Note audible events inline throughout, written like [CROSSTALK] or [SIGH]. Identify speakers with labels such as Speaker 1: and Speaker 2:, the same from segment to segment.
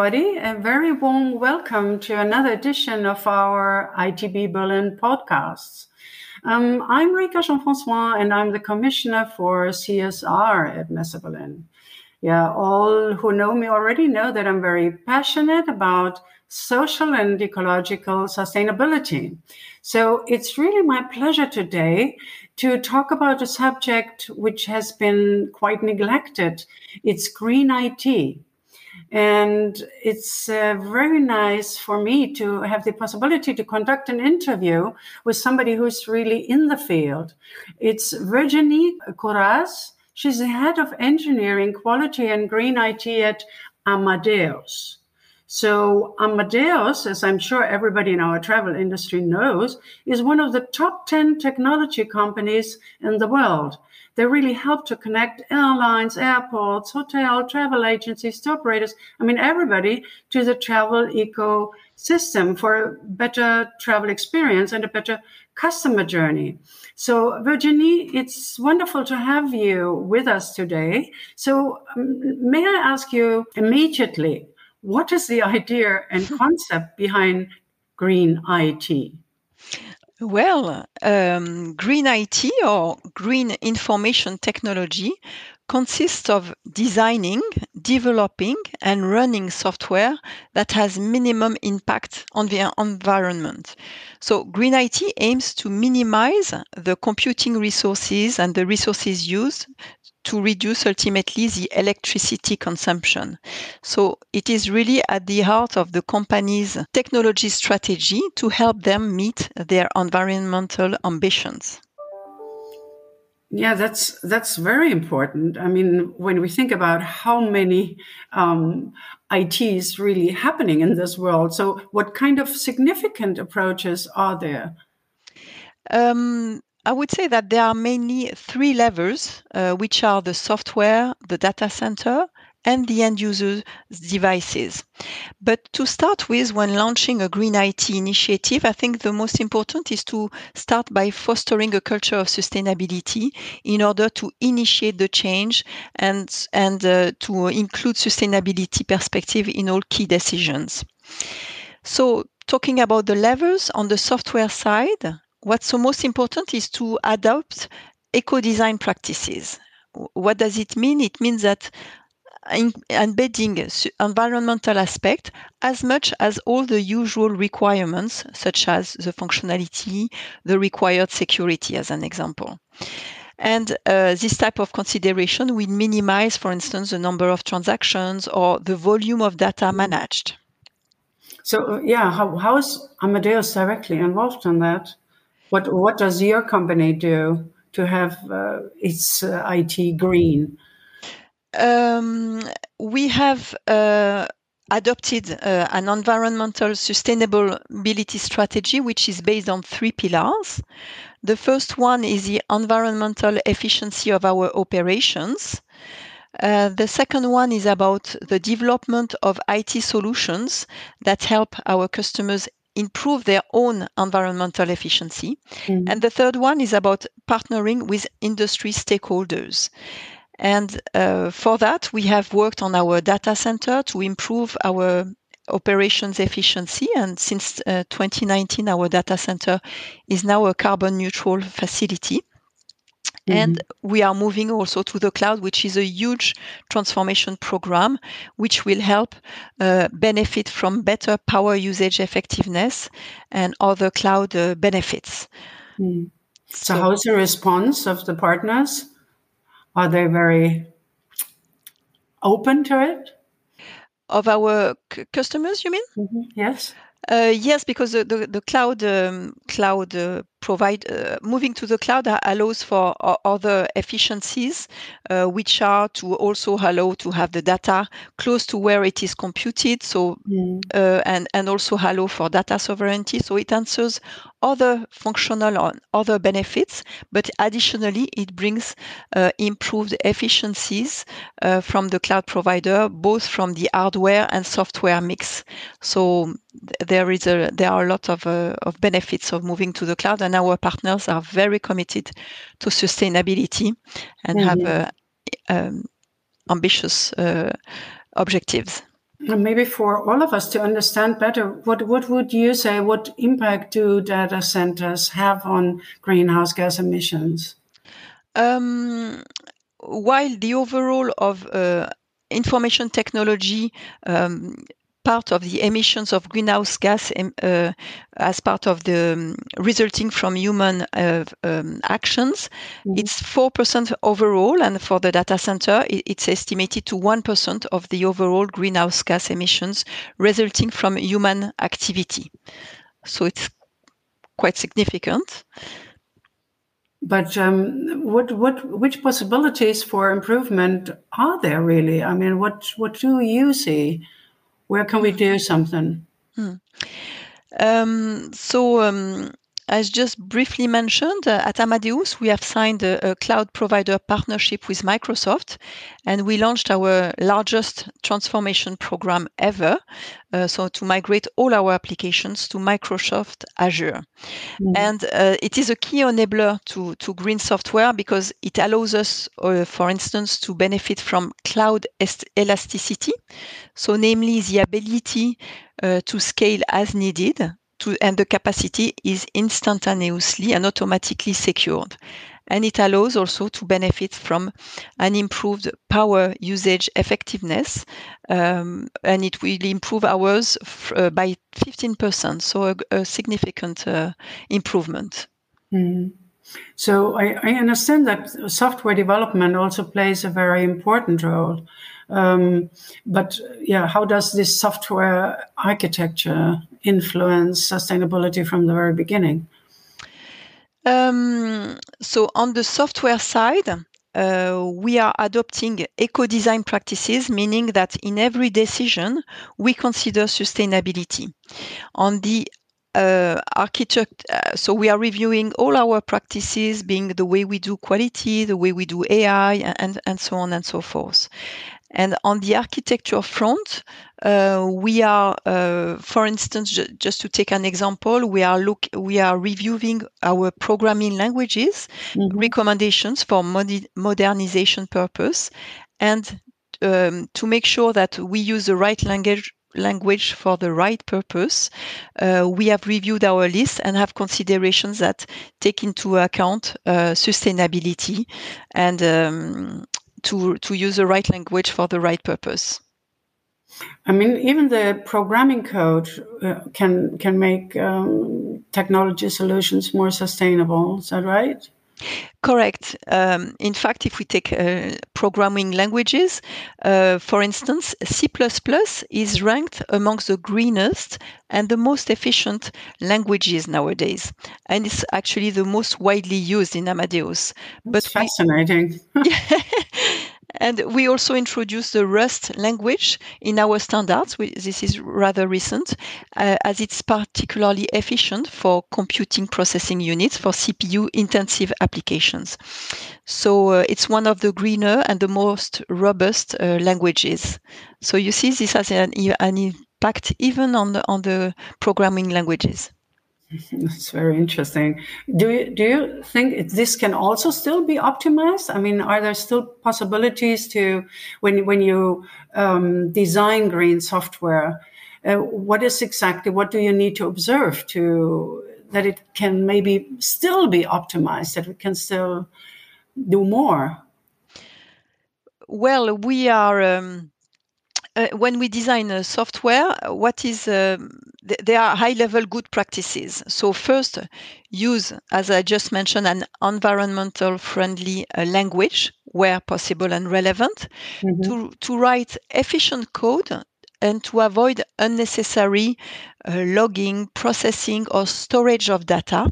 Speaker 1: Everybody. A very warm welcome to another edition of our ITB Berlin podcasts. Um, I'm Rika Jean Francois, and I'm the Commissioner for CSR at Messe Berlin. Yeah, all who know me already know that I'm very passionate about social and ecological sustainability. So it's really my pleasure today to talk about a subject which has been quite neglected. It's green IT. And it's uh, very nice for me to have the possibility to conduct an interview with somebody who's really in the field. It's Virginie Corraze. She's the head of engineering, quality, and green IT at Amadeus. So Amadeus, as I'm sure everybody in our travel industry knows, is one of the top 10 technology companies in the world. They really help to connect airlines, airports, hotel, travel agencies, tour operators. I mean, everybody to the travel ecosystem for a better travel experience and a better customer journey. So, Virginie, it's wonderful to have you with us today. So, may I ask you immediately, what is the idea and [LAUGHS] concept behind Green IT?
Speaker 2: Well, um, green IT or green information technology consists of designing, developing, and running software that has minimum impact on the environment. So, Green IT aims to minimize the computing resources and the resources used to reduce ultimately the electricity consumption. So it is really at the heart of the company's technology strategy to help them meet their environmental ambitions.
Speaker 1: Yeah, that's that's very important. I mean, when we think about how many um, IT is really happening in this world, so what kind of significant approaches are there?
Speaker 2: Um, I would say that there are mainly three levels, uh, which are the software, the data center, and the end user devices. But to start with, when launching a green IT initiative, I think the most important is to start by fostering a culture of sustainability in order to initiate the change and, and uh, to include sustainability perspective in all key decisions. So talking about the levels on the software side, what's so most important is to adopt eco design practices. What does it mean? It means that embedding environmental aspect as much as all the usual requirements, such as the functionality, the required security, as an example. And uh, this type of consideration will minimize, for instance, the number of transactions or the volume of data managed.
Speaker 1: So, yeah, how, how is Amadeus directly involved in that? What what does your company do to have uh, its uh, IT green?
Speaker 2: Um, we have uh, adopted uh, an environmental sustainability strategy, which is based on three pillars. The first one is the environmental efficiency of our operations. Uh, the second one is about the development of IT solutions that help our customers improve their own environmental efficiency. Mm. And the third one is about partnering with industry stakeholders. And uh, for that, we have worked on our data center to improve our operations efficiency. And since uh, 2019, our data center is now a carbon neutral facility. Mm-hmm. And we are moving also to the cloud, which is a huge transformation program, which will help uh, benefit from better power usage effectiveness and other cloud uh, benefits.
Speaker 1: Mm. So, so, how's the response of the partners? Are they very open to it?
Speaker 2: Of our c- customers, you mean?
Speaker 1: Mm-hmm. Yes.
Speaker 2: Uh, yes, because the, the, the cloud um, cloud uh, provide uh, moving to the cloud allows for other efficiencies, uh, which are to also allow to have the data close to where it is computed. So mm. and and also allow for data sovereignty. So it answers other functional or other benefits, but additionally it brings uh, improved efficiencies uh, from the cloud provider, both from the hardware and software mix. So there is a there are a lot of uh, of benefits of moving to the cloud, and our partners are very committed to sustainability and mm-hmm. have uh, um, ambitious uh, objectives.
Speaker 1: maybe for all of us to understand better, what, what would you say, what impact do data centers have on greenhouse gas emissions?
Speaker 2: Um, while the overall of uh, information technology um, part of the emissions of greenhouse gas uh, as part of the um, resulting from human uh, um, actions. Mm-hmm. It's 4% overall, and for the data center, it's estimated to 1% of the overall greenhouse gas emissions resulting from human activity. So it's quite significant.
Speaker 1: But um, what, what, which possibilities for improvement are there really? I mean, what, what do you see? Where can we do something? Hmm.
Speaker 2: Um, so, um, as just briefly mentioned, uh, at Amadeus, we have signed a, a, cloud provider partnership with Microsoft, and we launched our largest transformation program ever. Uh, so, to migrate all our applications to Microsoft Azure. Mm. And uh, it is a key enabler to, to green software because it allows us, uh, for instance, to benefit from cloud elasticity. So, namely, the ability uh, to scale as needed to, and the capacity is instantaneously and automatically secured. And it allows also to benefit from an improved power usage effectiveness, um, and it will improve hours f- uh, by 15%, so a, a significant uh, improvement.
Speaker 1: Mm. So I, I, understand that software development also plays a very important role. Um, but yeah, how does this software architecture influence sustainability from the very beginning?
Speaker 2: Um, so on the software side, uh, we are adopting eco design practices, meaning that in every decision, we consider sustainability. On the uh, architect, uh, so we are reviewing all our practices, being the way we do quality, the way we do AI, and, and so on and so forth. And on the architecture front, uh, we are, uh, for instance, ju- just to take an example, we are look we are reviewing our programming languages mm-hmm. recommendations for mod- modernization purpose, and um, to make sure that we use the right language language for the right purpose. Uh, we have reviewed our list and have considerations that take into account uh, sustainability and um, to to use the right language for the right purpose.
Speaker 1: I mean, even the programming code uh, can can make um, technology solutions more sustainable. Is that right?
Speaker 2: Correct. Um, in fact, if we take uh, programming languages, uh, for instance, C is ranked amongst the greenest and the most efficient languages nowadays. And it's actually the most widely used in Amadeus.
Speaker 1: That's but fascinating.
Speaker 2: We, [LAUGHS] And we also introduced the Rust language in our standards. This is rather recent, uh, as it's particularly efficient for computing processing units for CPU intensive applications. So uh, it's one of the greener and the most robust uh, languages. So you see, this has an, an impact even on the, on the programming languages. [LAUGHS]
Speaker 1: That's very interesting. Do you, do you think this can also still be optimized? I mean, are there still possibilities to when when you um, design green software? Uh, what is exactly what do you need to observe to that it can maybe still be optimized? That we can still do more.
Speaker 2: Well, we are. Um uh, when we design a software, what is um, th- there are high level good practices. So first, use, as I just mentioned, an environmental friendly uh, language where possible and relevant mm-hmm. to to write efficient code and to avoid unnecessary uh, logging, processing, or storage of data.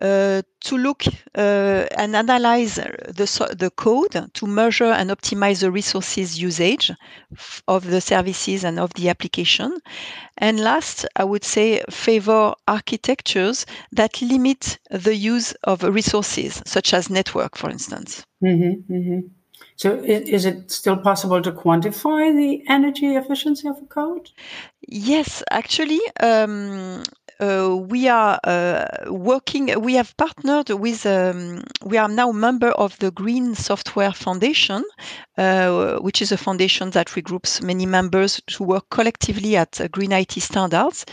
Speaker 2: Uh, to look uh, and analyze the, the code to measure and optimize the resources usage of the services and of the application. And last, I would say favor architectures that limit the use of resources, such as network, for instance.
Speaker 1: Mm-hmm, mm-hmm. So, is it still possible to quantify the energy efficiency of a code?
Speaker 2: Yes, actually, um, we are uh, working. We have partnered with. Um, we are now member of the Green Software Foundation, uh, which is a foundation that regroups many members to work collectively at green IT standards.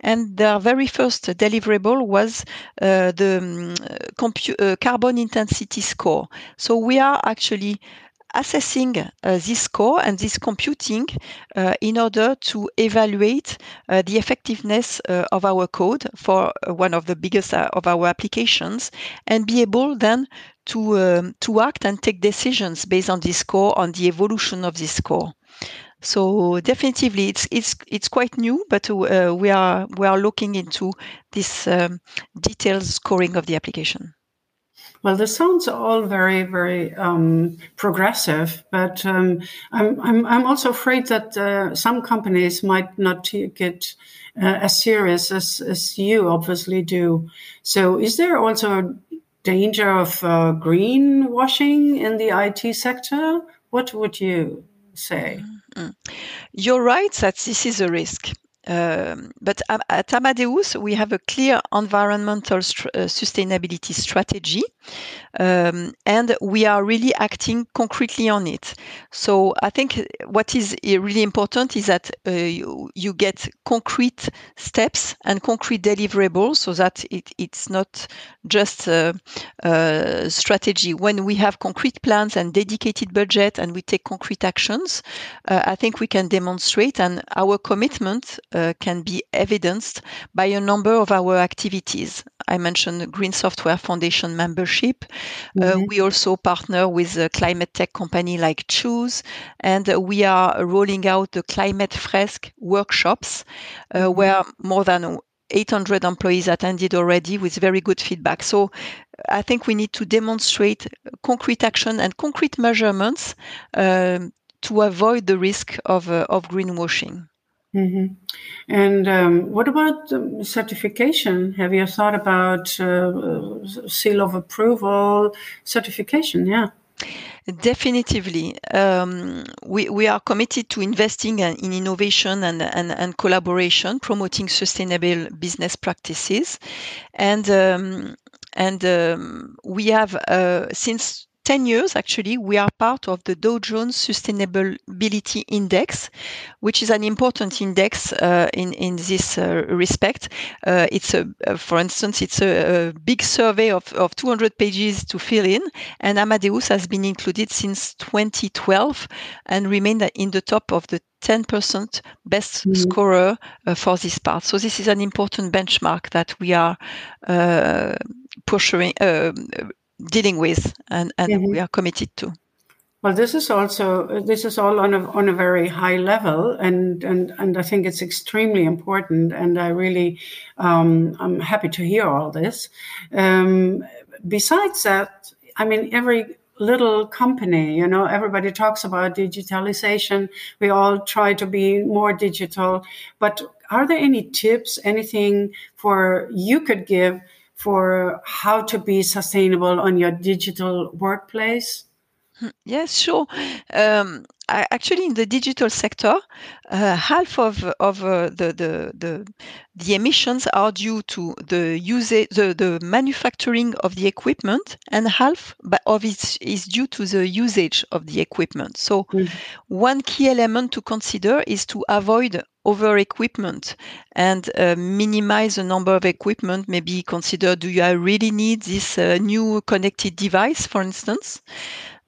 Speaker 2: And their very first deliverable was uh, the um, compu- uh, carbon intensity score. So we are actually assessing uh, this score and this computing uh, in order to evaluate uh, the effectiveness uh, of our code for uh, one of the biggest uh, of our applications and be able then to um, to act and take decisions based on this score on the evolution of this score. So definitely it's it's it's quite new but we are we are looking into this um, detailed scoring of the application
Speaker 1: well, this sounds all very, very um, progressive, but um, I'm, I'm, I'm also afraid that uh, some companies might not take it uh, as serious as, as you obviously do. So, is there also a danger of uh, greenwashing in the IT sector? What would you say? Mm-hmm.
Speaker 2: You're right that this is a risk. Um, but at Amadeus, we have a clear environmental st- uh, sustainability strategy, um, and we are really acting concretely on it. So I think what is really important is that uh, you, you, get concrete steps and concrete deliverables, so that it, it's not just a, a, strategy. When we have concrete plans and dedicated budget, and we take concrete actions, uh, I think we can demonstrate, and our commitment uh, can be evidenced by a number of our activities. I mentioned Green Software Foundation membership. Uh, mm-hmm. Uh, we also partner with a climate tech company like Choose, and we are rolling out the Climate Fresque workshops, uh, mm-hmm. where more than 800 employees attended already with very good feedback. So I think we need to demonstrate concrete action and concrete measurements um, to avoid the risk of, uh, of greenwashing.
Speaker 1: Mm-hmm. And um, what about um, certification? Have you thought about uh, seal of approval certification? Yeah.
Speaker 2: Definitively. Um, we, we are committed to investing in innovation and, and, and collaboration, promoting sustainable business practices. And, um, and um, we have, uh, since 10 years, actually, we are part of the Dow Jones Sustainability Index, which is an important index uh, in, in this uh, respect. Uh, it's a, uh, for instance, it's a, a, big survey of, of 200 pages to fill in, and Amadeus has been included since 2012 and remained in the top of the 10% best mm-hmm. scorer uh, for this part. So this is an important benchmark that we are uh, pursuing, uh, dealing with and, and mm-hmm. we are committed to.
Speaker 1: Well, this is also this is all on a on a very high level, and and and I think it's extremely important. And I really um, I'm happy to hear all this. Um, besides that, I mean, every little company, you know, everybody talks about digitalization. We all try to be more digital, but are there any tips, anything for you could give? For how to be sustainable on your digital workplace?
Speaker 2: Hmm, yes, sure. Um, I, actually, in the digital sector, uh, half of of uh, the, the the the emissions are due to the usage, the, the manufacturing of the equipment, and half of it is due to the usage of the equipment. So, mm. one key element to consider is to avoid over equipment and uh, minimize the number of equipment maybe consider do i really need this uh, new connected device for instance?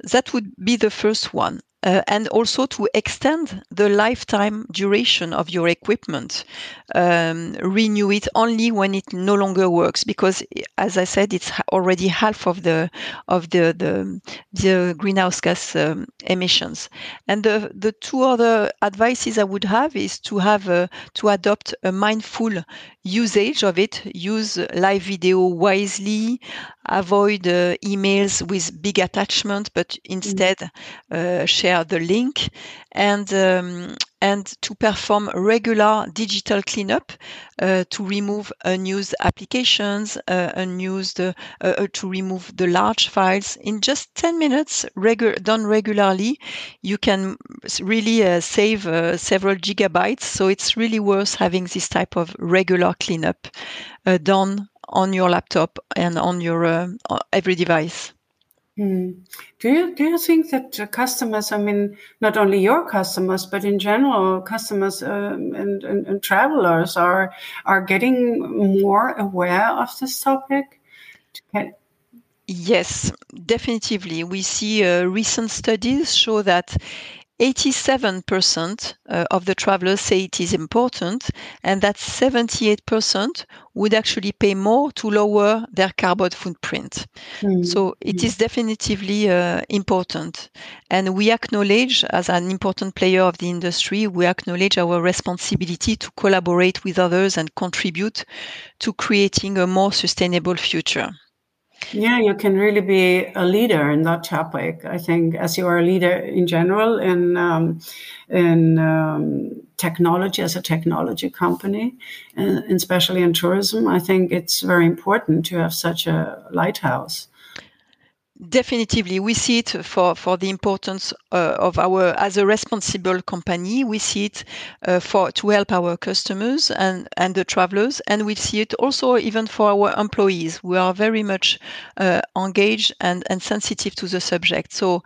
Speaker 2: That would be the first one uh, and also to extend the lifetime duration of your equipment. Um, renew it only when it no longer works, because as I said, it's already half of the of the the, the greenhouse gas um, emissions. And the the two other advices I would have is to have a, to adopt a mindful usage of it. Use live video wisely. Avoid uh, emails with big attachment, but instead mm. uh, share the link and um, and to perform regular digital cleanup uh, to remove unused applications, uh, unused uh, uh to remove the large files in just 10 minutes, regu- done regularly. You can really uh, save uh, several gigabytes. So it's really worth having this type of regular cleanup done on your laptop and on your every device.
Speaker 1: Mm. Do you do you think that customers, I mean, not only your customers, but in general, customers um, and, and, and, travelers are are getting more aware of this topic?
Speaker 2: Yes, definitively. We see uh, recent studies show that 87% uh, of the travelers say it is important, and that 78% would actually pay more to lower their carbon footprint. Mm. So it is definitively uh, important. And we acknowledge, as an important player of the industry, we acknowledge our responsibility to collaborate with others and contribute to creating a more sustainable future.
Speaker 1: Yeah, you can really be a leader in that topic. I think, as you are a leader in general in um, in um, technology as a technology company, and especially in tourism, I think it's very important to have such a lighthouse
Speaker 2: Definitely, we see it for, for the importance uh, of our as a responsible company. We see it uh, for to help our customers and and the travelers, and we see it also even for our employees. We are very much uh, engaged and and sensitive to the subject. So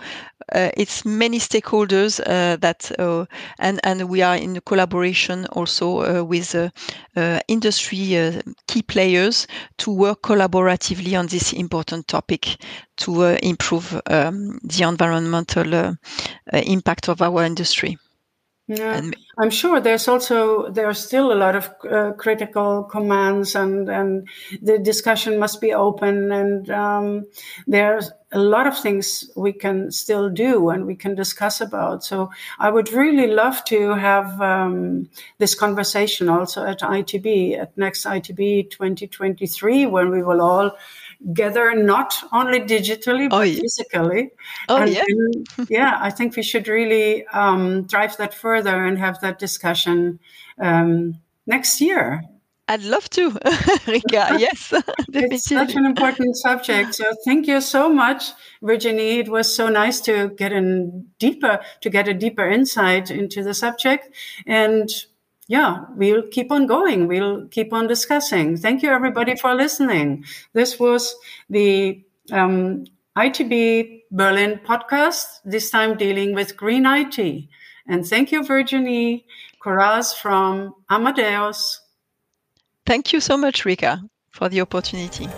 Speaker 2: uh, it's many stakeholders uh, that uh, and and we are in collaboration also with industry key players to work collaboratively on this important topic to uh, improve um, the environmental uh, uh, impact of our industry.
Speaker 1: Yeah, and, I'm sure there's also there are still a lot of uh, critical commands, and and the discussion must be open, and um, there's a lot of things we can still do and we can discuss about. So I would really love to have um, this conversation also at ITB at next ITB 2023 when we will all gather not only digitally but oh, yeah. physically.
Speaker 2: Oh and, yeah,
Speaker 1: and, [LAUGHS] yeah. I think we should really um, drive that further and have that discussion um, next year.
Speaker 2: I'd love to, [LAUGHS] Rika. [LAUGHS] Yes,
Speaker 1: it's such an important subject. So thank you so much, Virginie. It was so nice to get in deeper, to get a deeper insight into the subject, and yeah, we'll keep on going. We'll keep on discussing. Thank you, everybody, for listening. This was the um, ITB Berlin podcast, this time dealing with green IT. And thank you, Virginie Corraze from Amadeus.
Speaker 2: Thank you so much, Rika, for the opportunity.